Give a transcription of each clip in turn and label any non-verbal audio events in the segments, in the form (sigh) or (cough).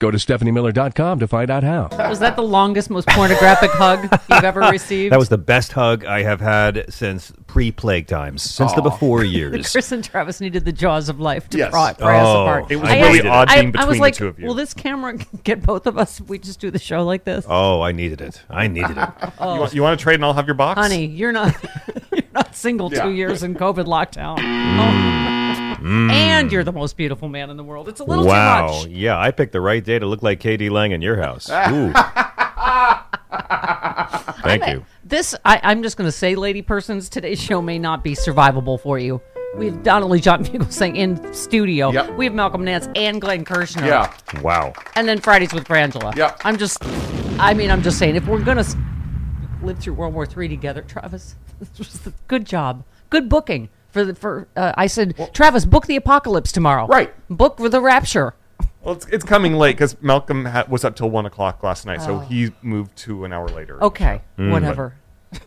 Go to stephaniemiller.com to find out how. Was that the longest, most pornographic hug you've ever (laughs) received? That was the best hug I have had since pre-plague times, since the before (laughs) years. Chris and Travis needed the jaws of life to Yes. pry, pry us Oh, apart. it was I really asked- odd I- being I between was the like, two of you. Will this camera (laughs) get both of us if we just do the show like this? Oh, I needed it. I needed it. Oh. You, want, you want to trade and I'll have your box? Honey, you're not you're not single Yeah. two years in COVID lockdown. Oh. Mm. And you're the most beautiful man in the world. It's a little wow. too much. Yeah, I picked the right day to look like KD Lang in your house. (laughs) Ooh. Thank you. This I, I'm just gonna say, lady persons, today's show may not be survivable for you. We have not only John Fugelsang in studio, Yep. we have Malcolm Nance and Glenn Kirschner. Yeah. Wow. And then Fridays with Frangela. Yeah. I'm just, I mean, I'm just saying, if we're gonna live through World War III together, Travis, (laughs) this was good job, good booking for the for. Uh, I said, Travis, book the apocalypse tomorrow. Right. Book for the rapture. Well, it's, it's coming late because Malcolm ha- was up till one o'clock last night, so he moved to an hour later. Oh. Okay, Mm. whatever. (laughs)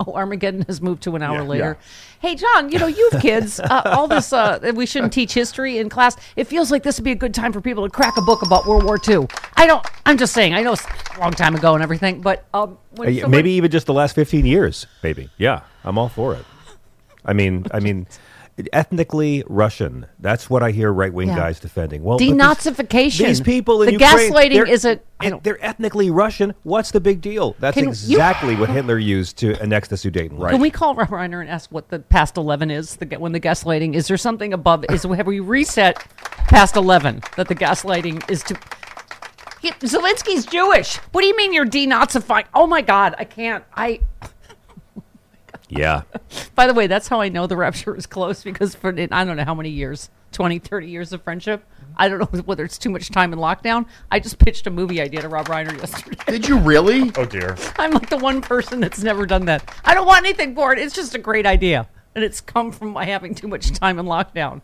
Oh, Armageddon has moved to an hour Yeah. later. Hey, John, you know, you have kids. Uh, all this, uh, we shouldn't teach history in class. It feels like this would be a good time for people to crack a book about World War II. I don't, I'm just saying, I know it's a long time ago and everything, but um, when Uh, yeah, someone- maybe even just the last 15 years, maybe. Yeah, I'm all for it. I mean, I mean, ethnically Russian. That's what I hear right-wing Yeah. guys defending. Well, but these- Denazification. These people in The Ukraine, gaslighting isn't- I it- don't- They're ethnically Russian. What's the big deal? That's Can you- exactly what (laughs) Hitler used to annex the Sudetenland. Can we call Rob Reiner and ask what the past 11 is? The, ga- when the gaslighting is there something above? Is have we reset past 11 that the gaslighting is to? He, Zelensky's Jewish. What do you mean you're denazifying? Oh my God, I can't. I. Yeah. (laughs) By the way, that's how I know the rapture is close because for I don't know how many years, 20, 30 years of friendship. I don't know whether it's too much time in lockdown. I just pitched a movie idea to Rob Reiner yesterday. Did you really? (laughs) Oh dear. I'm like the one person that's never done that. I don't want anything for it. It's just a great idea. And it's come from my having too much time in lockdown.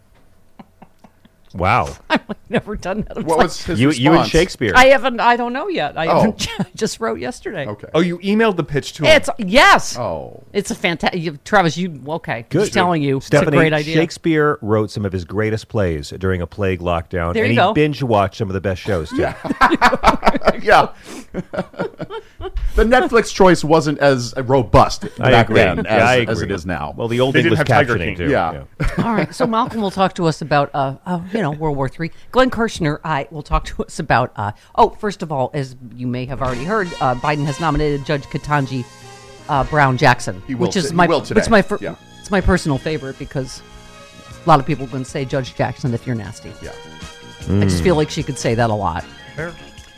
Wow. (laughs) I've like never done that. I What like, was his You, response? you and Shakespeare. I haven't. I don't know yet. I Oh. (laughs) just wrote yesterday. Okay. Oh, you emailed the pitch to him. It's yes. oh. It's a fantastic. Travis, you okay? Good. Just telling you, Stephanie, it's a great idea. Shakespeare wrote some of his greatest plays during a plague lockdown, There and you he go. binge watched some of the best shows too. (laughs) yeah. the Netflix choice wasn't as robust I back agree. then Yeah, as, I as it agree. is now. Well, the old They didn't English have captioning King. too. Yeah. All right. So Malcolm will talk to us about, uh, uh, you know, World War Three. Glenn Kirschner, I will talk to us about. Uh, oh, first of all, as you may have already heard, uh, Biden has nominated Judge Ketanji uh, Brown Jackson, He will which is t- he my will today. It's my fir- Yeah. it's my personal favorite because a lot of people can say Judge Jackson if you're nasty. Yeah. I just feel like she could say that a lot.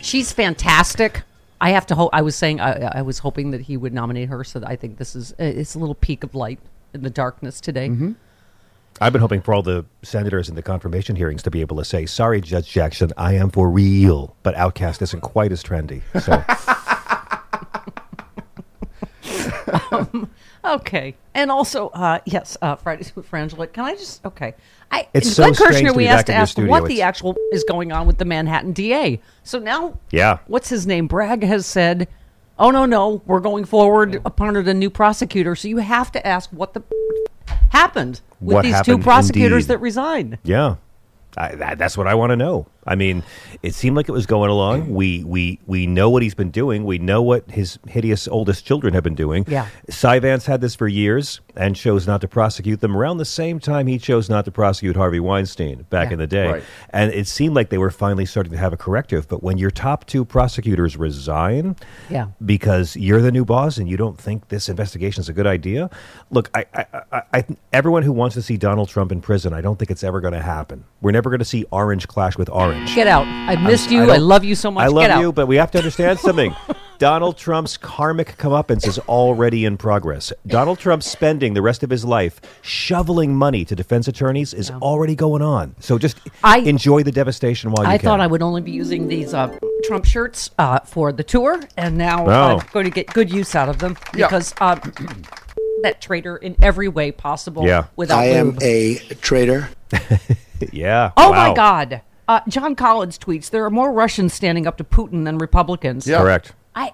She's fantastic. I have to hope. I was saying I, I was hoping that he would nominate her, so that I think this is it's a little peak of light in the darkness today. Mm-hmm. I've been hoping for all the senators in the confirmation hearings to be able to say, "Sorry, Judge Jackson, I am for real," but OutKast isn't quite as trendy. So (laughs) Um, okay, and also, uh, yes, uh, Fridays with Frangela. Can I just okay? I It's Glenn so strange Kirschner. to We be asked back to in your ask studio. what the It's- actual is going on with the Manhattan DA. So now, Yeah. what's his name? Bragg has said, "Oh no, no, we're going forward appointed a new prosecutor." So you have to ask what the happened with What these happened, two prosecutors indeed. that resigned. Yeah. I, that, that's what I want to know. I mean, it seemed like it was going along. We we we know what he's been doing. We know what his hideous oldest children have been doing. Yeah. Cy Vance had this for years and chose not to prosecute them. Around the same time, he chose not to prosecute Harvey Weinstein back Yeah. in the day. Right. And it seemed like they were finally starting to have a corrective. But when your top two prosecutors resign, Yeah. because you're the new boss and you don't think this investigation is a good idea. Look, I, I, I, I, everyone who wants to see Donald Trump in prison, I don't think it's ever going to happen. We're never going to see Orange clash with Orange. Get out! I missed you. I, don't- love you so much. I love Get out. you, but we have to understand (laughs) something. Donald Trump's karmic comeuppance is already in progress. Donald Trump spending the rest of his life shoveling money to defense attorneys is already going on. So just I- enjoy the devastation while you I can. I thought I would only be using these uh, Trump shirts uh, for the tour, and now Oh. I'm going to get good use out of them Yeah. because uh, that traitor in every way possible. Yeah. without I am lube. a traitor. (laughs) Yeah. Oh Wow. my God! Uh, John Collins tweets: There are more Russians standing up to Putin than Republicans. Yeah. Correct. I.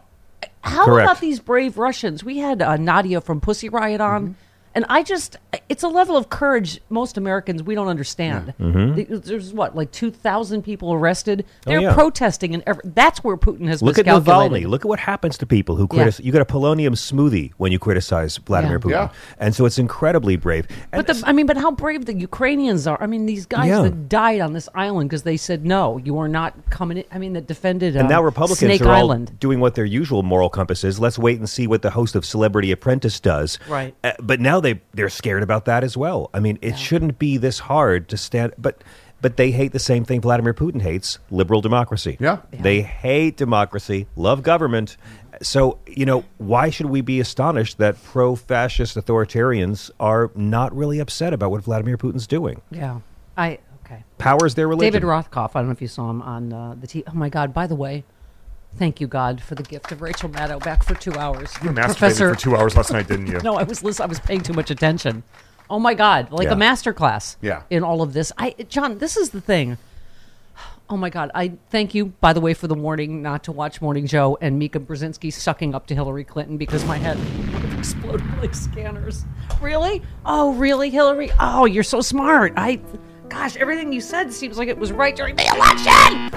How Correct. about these brave Russians? We had uh, Nadia from Pussy Riot on. And I just, it's a level of courage most Americans we don't understand. The- There's what, like 2,000 people arrested? They're Mm-hmm. Oh, yeah. protesting, and every, that's where Putin has Look at miscalculated. Navalny. Look at what happens to people who Yeah. criticize. You get a polonium smoothie when you criticize Vladimir Yeah. Putin, Yeah. and so it's incredibly brave. And But the, I mean, but how brave the Ukrainians are! I mean, these guys Yeah. that died on this island because they said no, you are not coming in. I mean, that defended. and um, now Republicans Snake are Island. all doing what their usual moral compass is. Let's wait and see what the host of Celebrity Apprentice does. Right. Uh, but now they they're scared about that as well. I mean, it shouldn't be this hard to stand. But but they hate the same thing Vladimir Putin hates: liberal democracy. Yeah. They hate democracy, love government. So you know why should we be astonished that pro-fascist authoritarians are not really upset about what Vladimir Putin's doing? yeah, I okay. Powers their religion. David Rothkopf. I don't know if you saw him on uh, the TV. Oh my God! By the way, thank you God for the gift of Rachel Maddow back for two hours. You masturbated for two hours last night, didn't you? (laughs) No, I was listening. I was paying too much attention. Oh my God! Like Yeah. a master class. Yeah. In all of this, I John, this is the thing. Oh my God! I thank you, by the way, for the warning not to watch Morning Joe and Mika Brzezinski sucking up to Hillary Clinton because my head exploded (laughs) like scanners. Really? Oh, really, Hillary? Oh, you're so smart. I, gosh, everything you said seems like it was right during the election.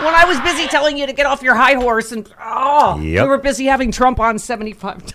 When I was busy telling you to get off your high horse and oh, Yep. we were busy having Trump on seventy five times.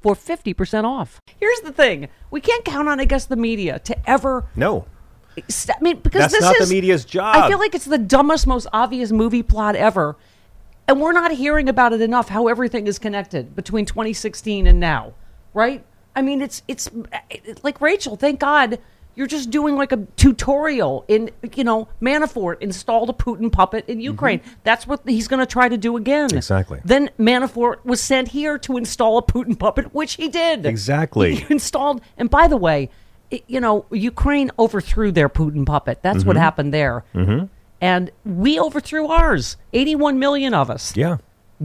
for 50% off. Here's the thing. We can't count on, I guess, the media to ever No. I mean, because That's this not the media's job. I feel like it's the dumbest, most obvious movie plot ever, and we're not hearing about it enough. How everything is connected between 2016 and now, right? I mean, it's it's it- like Rachel. Thank God you're just doing like a tutorial in you know Manafort installed a Putin puppet in Ukraine. That's what he's going to try to do again. Mm-hmm. Exactly. Then Manafort was sent here to install a Putin puppet, which he did. Exactly. He (laughs) installed. And by the way, it, you know, Ukraine overthrew their Putin puppet. That's Mm-hmm. what happened there. Mm-hmm. And we overthrew ours. 81 million of us Yeah.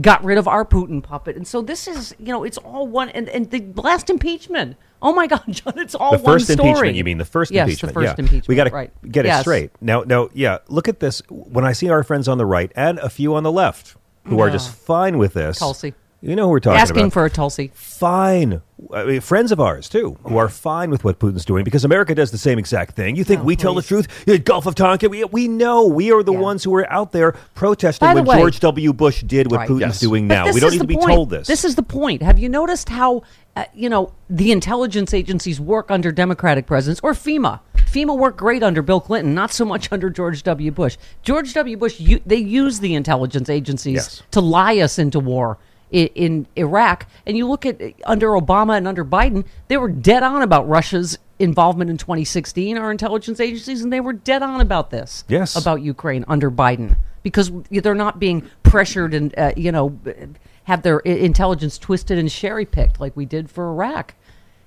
got rid of our Putin puppet. And so this is, you know, it's all one. And, and the last impeachment. Oh my God, (laughs) John, it's all the one first story. impeachment. You mean the first yes, impeachment? the first yeah. impeachment. We got to right. get it Yes. straight. Now, now, yeah. Look at this. When I see our friends on the right and a few on the left who are just fine with this, Tulsi. You know who we're talking about. Asking about. for a Tulsi. fine. I mean, friends of ours too, who are fine with what Putin's doing because America does the same exact thing. You think Oh, we tell the truth? The Gulf of Tonkin, we, we know we are the Yeah. ones who are out there protesting the when way- George W. Bush did what Right. Putin's Yes. doing But now. We don't need to be point. told this. This is the point. Have you noticed how uh, you know the intelligence agencies work under Democratic presidents or FEMA? FEMA worked great under Bill Clinton, not so much (laughs) under George W. Bush. George W. Bush, you, they used the intelligence agencies Yes. to lie us into war in, in Iraq. And you look at under Obama and under Biden, they were dead on about Russia's involvement in 2016. Our intelligence agencies, and they were dead on about this. Yes. about Ukraine under Biden because they're not being pressured and uh, you know have their intelligence twisted and cherry picked like we did for Iraq.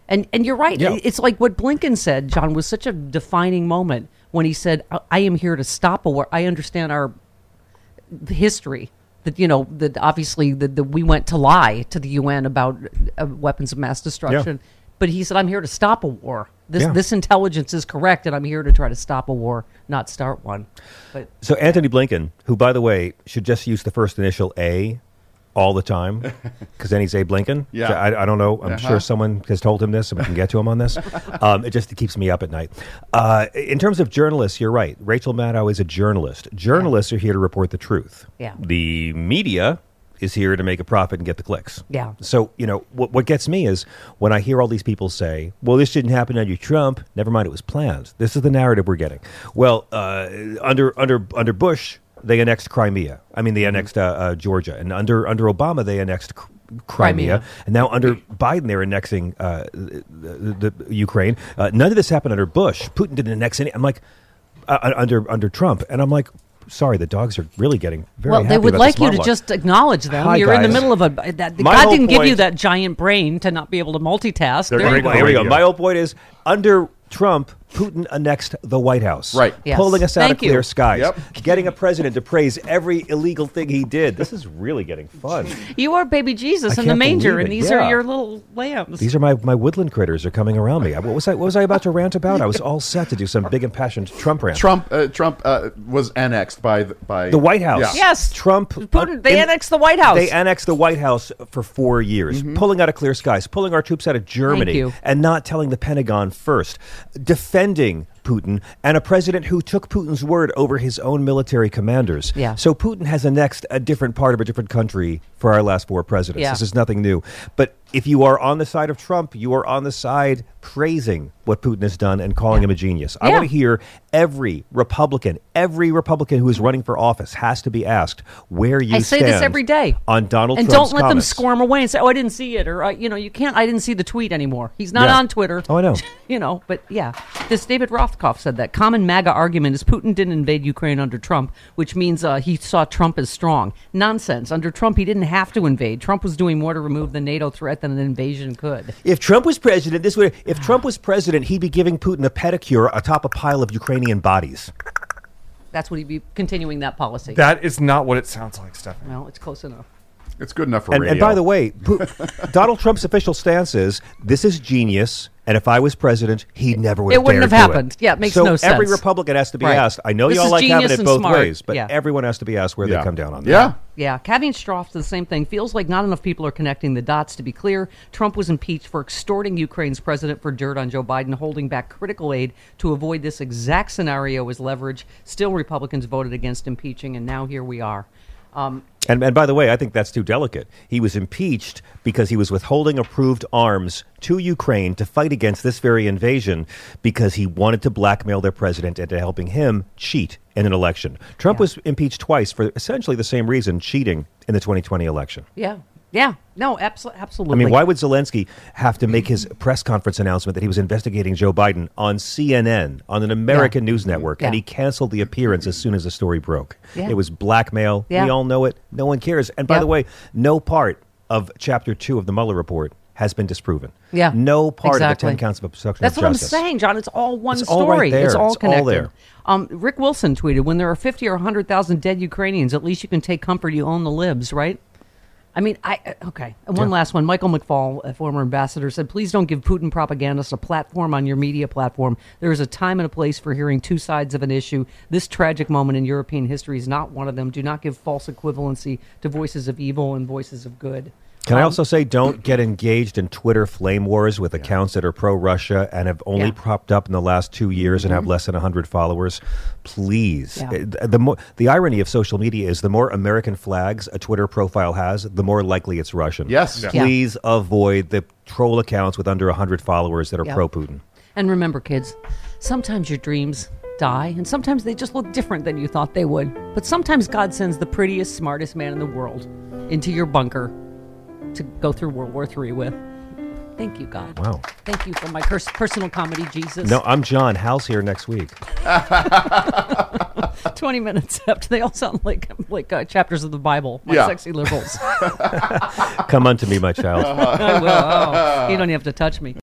And and you're right. Yeah. It's like what Blinken said, John, was such a defining moment when he said, "I- "I am here to stop a war. I understand our history." That you know that obviously that we went to lie to the UN about uh, weapons of mass destruction, but he said, "I'm here to stop a war. This Yeah. this intelligence is correct, and I'm here to try to stop a war, not start one." But So Antony Blinken, who by the way should just use the first initial A all the time, (laughs) because then he's Abe Lincoln. Yeah. So I, I don't know. I'm Uh-huh. sure someone has told him this, and we can get to him on this. (laughs) Um, it just keeps me up at night. Uh, in terms of journalists, you're right. Rachel Maddow is a journalist. Journalists are here to report the truth. Yeah. The media is here to make a profit and get the clicks. Yeah. So, you know, what, what gets me is when I hear all these people say, well, this didn't happen under Trump. Never mind, it was planned. This is the narrative we're getting. Well, uh, under, under, under Bush, they annexed Crimea. I mean, they annexed uh, uh, Georgia. And under, under Obama, they annexed C- Crimea. Crimea. And now under Biden, they're annexing uh, the, the Ukraine. Uh, none of this happened under Bush. Putin didn't annex any. I'm like, uh, under, under Trump. And I'm like, sorry, the dogs are really getting very well, happy they would about like this you to monologue. just acknowledge them. Hi, You're in the middle of a that God didn't give you that giant brain to not be able to multitask. They're There you go. Well, here we go. My whole point is under Trump, Putin annexed the White House. Right. Yes. Pulling us out Thank of clear you. skies. Yep. Getting a president to praise every illegal thing he did. This is really getting fun. You are baby Jesus I in the manger, and these Yeah. are your little lambs. These are my, my woodland critters are coming around me. What was I what was I about to rant about? I was all set to do some big impassioned Trump rant. Trump uh, Trump uh, was annexed by the, by The White House. Yeah. Yes. Trump. Putin, they in- annexed the White House. They annexed the White House for four years, pulling out of clear skies, pulling our troops out of Germany, you. and not telling the Pentagon first, defending Putin, and a president who took Putin's word over his own military commanders. Yeah. So Putin has annexed a different part of a different country for our last four presidents. Yeah. This is nothing new. But if you are on the side of Trump, you are on the side praising what Putin has done and calling him a genius. I want to hear every Republican, every Republican who is running for office has to be asked where you I say stand this every day on Donald and Trump's don't let them squirm away and say, "Oh, I didn't see it," or uh, you know, you can't. I didn't see the tweet anymore. He's not Yeah. on Twitter. Oh, I know. (laughs) you know, but yeah, this David Rothkopf said that common MAGA argument is Putin didn't invade Ukraine under Trump, which means uh, he saw Trump as strong. Nonsense. Under Trump, he didn't have to invade. Trump was doing more to remove the NATO threat than an invasion could. If Trump was president, this would if Trump was president, he'd be giving Putin a pedicure atop a pile of Ukrainian bodies. That's what he'd be continuing that policy. That is not what it sounds like, Stephanie. well, it's close enough. It's good enough for And, radio. and by the way, (laughs) Donald Trump's official stance is this is genius. And if I was president, he never would. Have It wouldn't have do happened. Yeah, it makes so no every. Republican has to be Right. asked. I know This y'all like having it both smart. ways, but Yeah. everyone has to be asked where yeah. they come down on that. Yeah. Yeah, Kaivan Shroff the same thing. Feels like not enough people are connecting the dots. To be clear, Trump was impeached for extorting Ukraine's president for dirt on Joe Biden, holding back critical aid to avoid this exact scenario as leverage. Still, Republicans voted against impeaching, and now here we are. Um, And, and by the way, I think that's too delicate. He was impeached because he was withholding approved arms to Ukraine to fight against this very invasion because he wanted to blackmail their president into helping him cheat in an election. Trump Yeah. was impeached twice for essentially the same reason, cheating in the 2020 election. yeah, yeah, no, abso- absolutely. I mean, why would Zelensky have to make his press conference announcement that he was investigating Joe Biden on CNN, on an American news network, and he canceled the appearance as soon as the story broke? Yeah. It was blackmail. Yeah. We all know it. No one cares. And by the way, no part of Chapter 2 of the Mueller report has been disproven. Yeah, No part exactly. of the 10 counts of obstruction That's of what justice. I'm saying, John. It's all one It's all story. right there. It's all It's all connected. there. Um, Rick Wilson tweeted, "When there are 50 or 100,000 dead Ukrainians, at least you can take comfort you own the libs, right?" I mean, I uh, okay. And one last one. Michael McFaul, a former ambassador, said, "Please don't give Putin propagandists a platform on your media platform. There is a time and a place for hearing two sides of an issue. This tragic moment in European history is not one of them. Do not give false equivalency to voices of evil and voices of good." Can I Um, also say, don't get engaged in Twitter flame wars with accounts that are pro Russia and have only Yeah. popped up in the last two years and have less than 100 followers? Please. Yeah. Uh, The, more, the irony of social media is the more American flags a Twitter profile has, the more likely it's Russian. Yes. Yeah. Please avoid the troll accounts with under 100 followers that are Yeah. pro Putin. And remember, kids, sometimes your dreams die, and sometimes they just look different than you thought they would. But sometimes God sends the prettiest, smartest man in the world into your bunker to go through World War III with. Thank you, God. Wow. Thank you for my pers- personal comedy, Jesus. No, I'm John. Hal's here next week. (laughs) (laughs) 20 minutes after they all sound like like uh, chapters of the Bible. My Yeah. sexy liberals. (laughs) Come unto me, my child. I will. Oh, you don't even have to touch me.